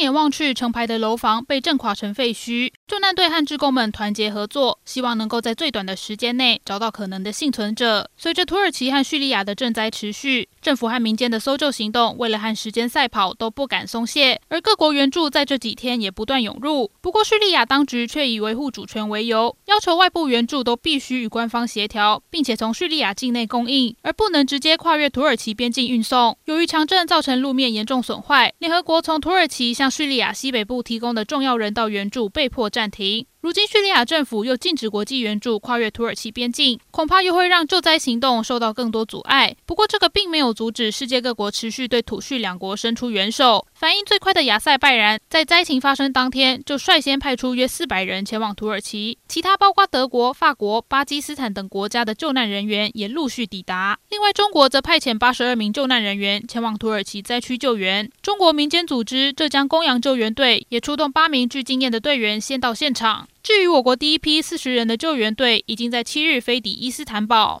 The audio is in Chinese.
眼望去，成排的楼房被震垮成废墟。救难队和志工们团结合作，希望能够在最短的时间内找到可能的幸存者。随着土耳其和叙利亚的震灾持续，政府和民间的搜救行动为了和时间赛跑，都不敢松懈。而各国援助在这几天也不断涌入。不过，叙利亚当局却以维护主权为由，要求外部援助都必须与官方协调，并且从叙利亚境内供应，而不能直接跨越土耳其边境运送。由于强震造成路面严重损坏，联合国从土耳其向叙利亚西北部提供的重要人道援助被迫暂停。如今，叙利亚政府又禁止国际援助跨越土耳其边境，恐怕又会让救灾行动受到更多阻碍。不过，这个并没有阻止世界各国持续对土叙两国伸出援手。反应最快的亚塞拜然，在灾情发生当天就率先派出约四百人前往土耳其，其他包括德国、法国、巴基斯坦等国家的救难人员也陆续抵达。另外，中国则派遣八十二名救难人员前往土耳其灾区救援。中国民间组织浙江公羊救援队也出动八名具经验的队员先到现场。至于我国第一批四十人的救援队，已经在七日飞抵伊斯坦堡。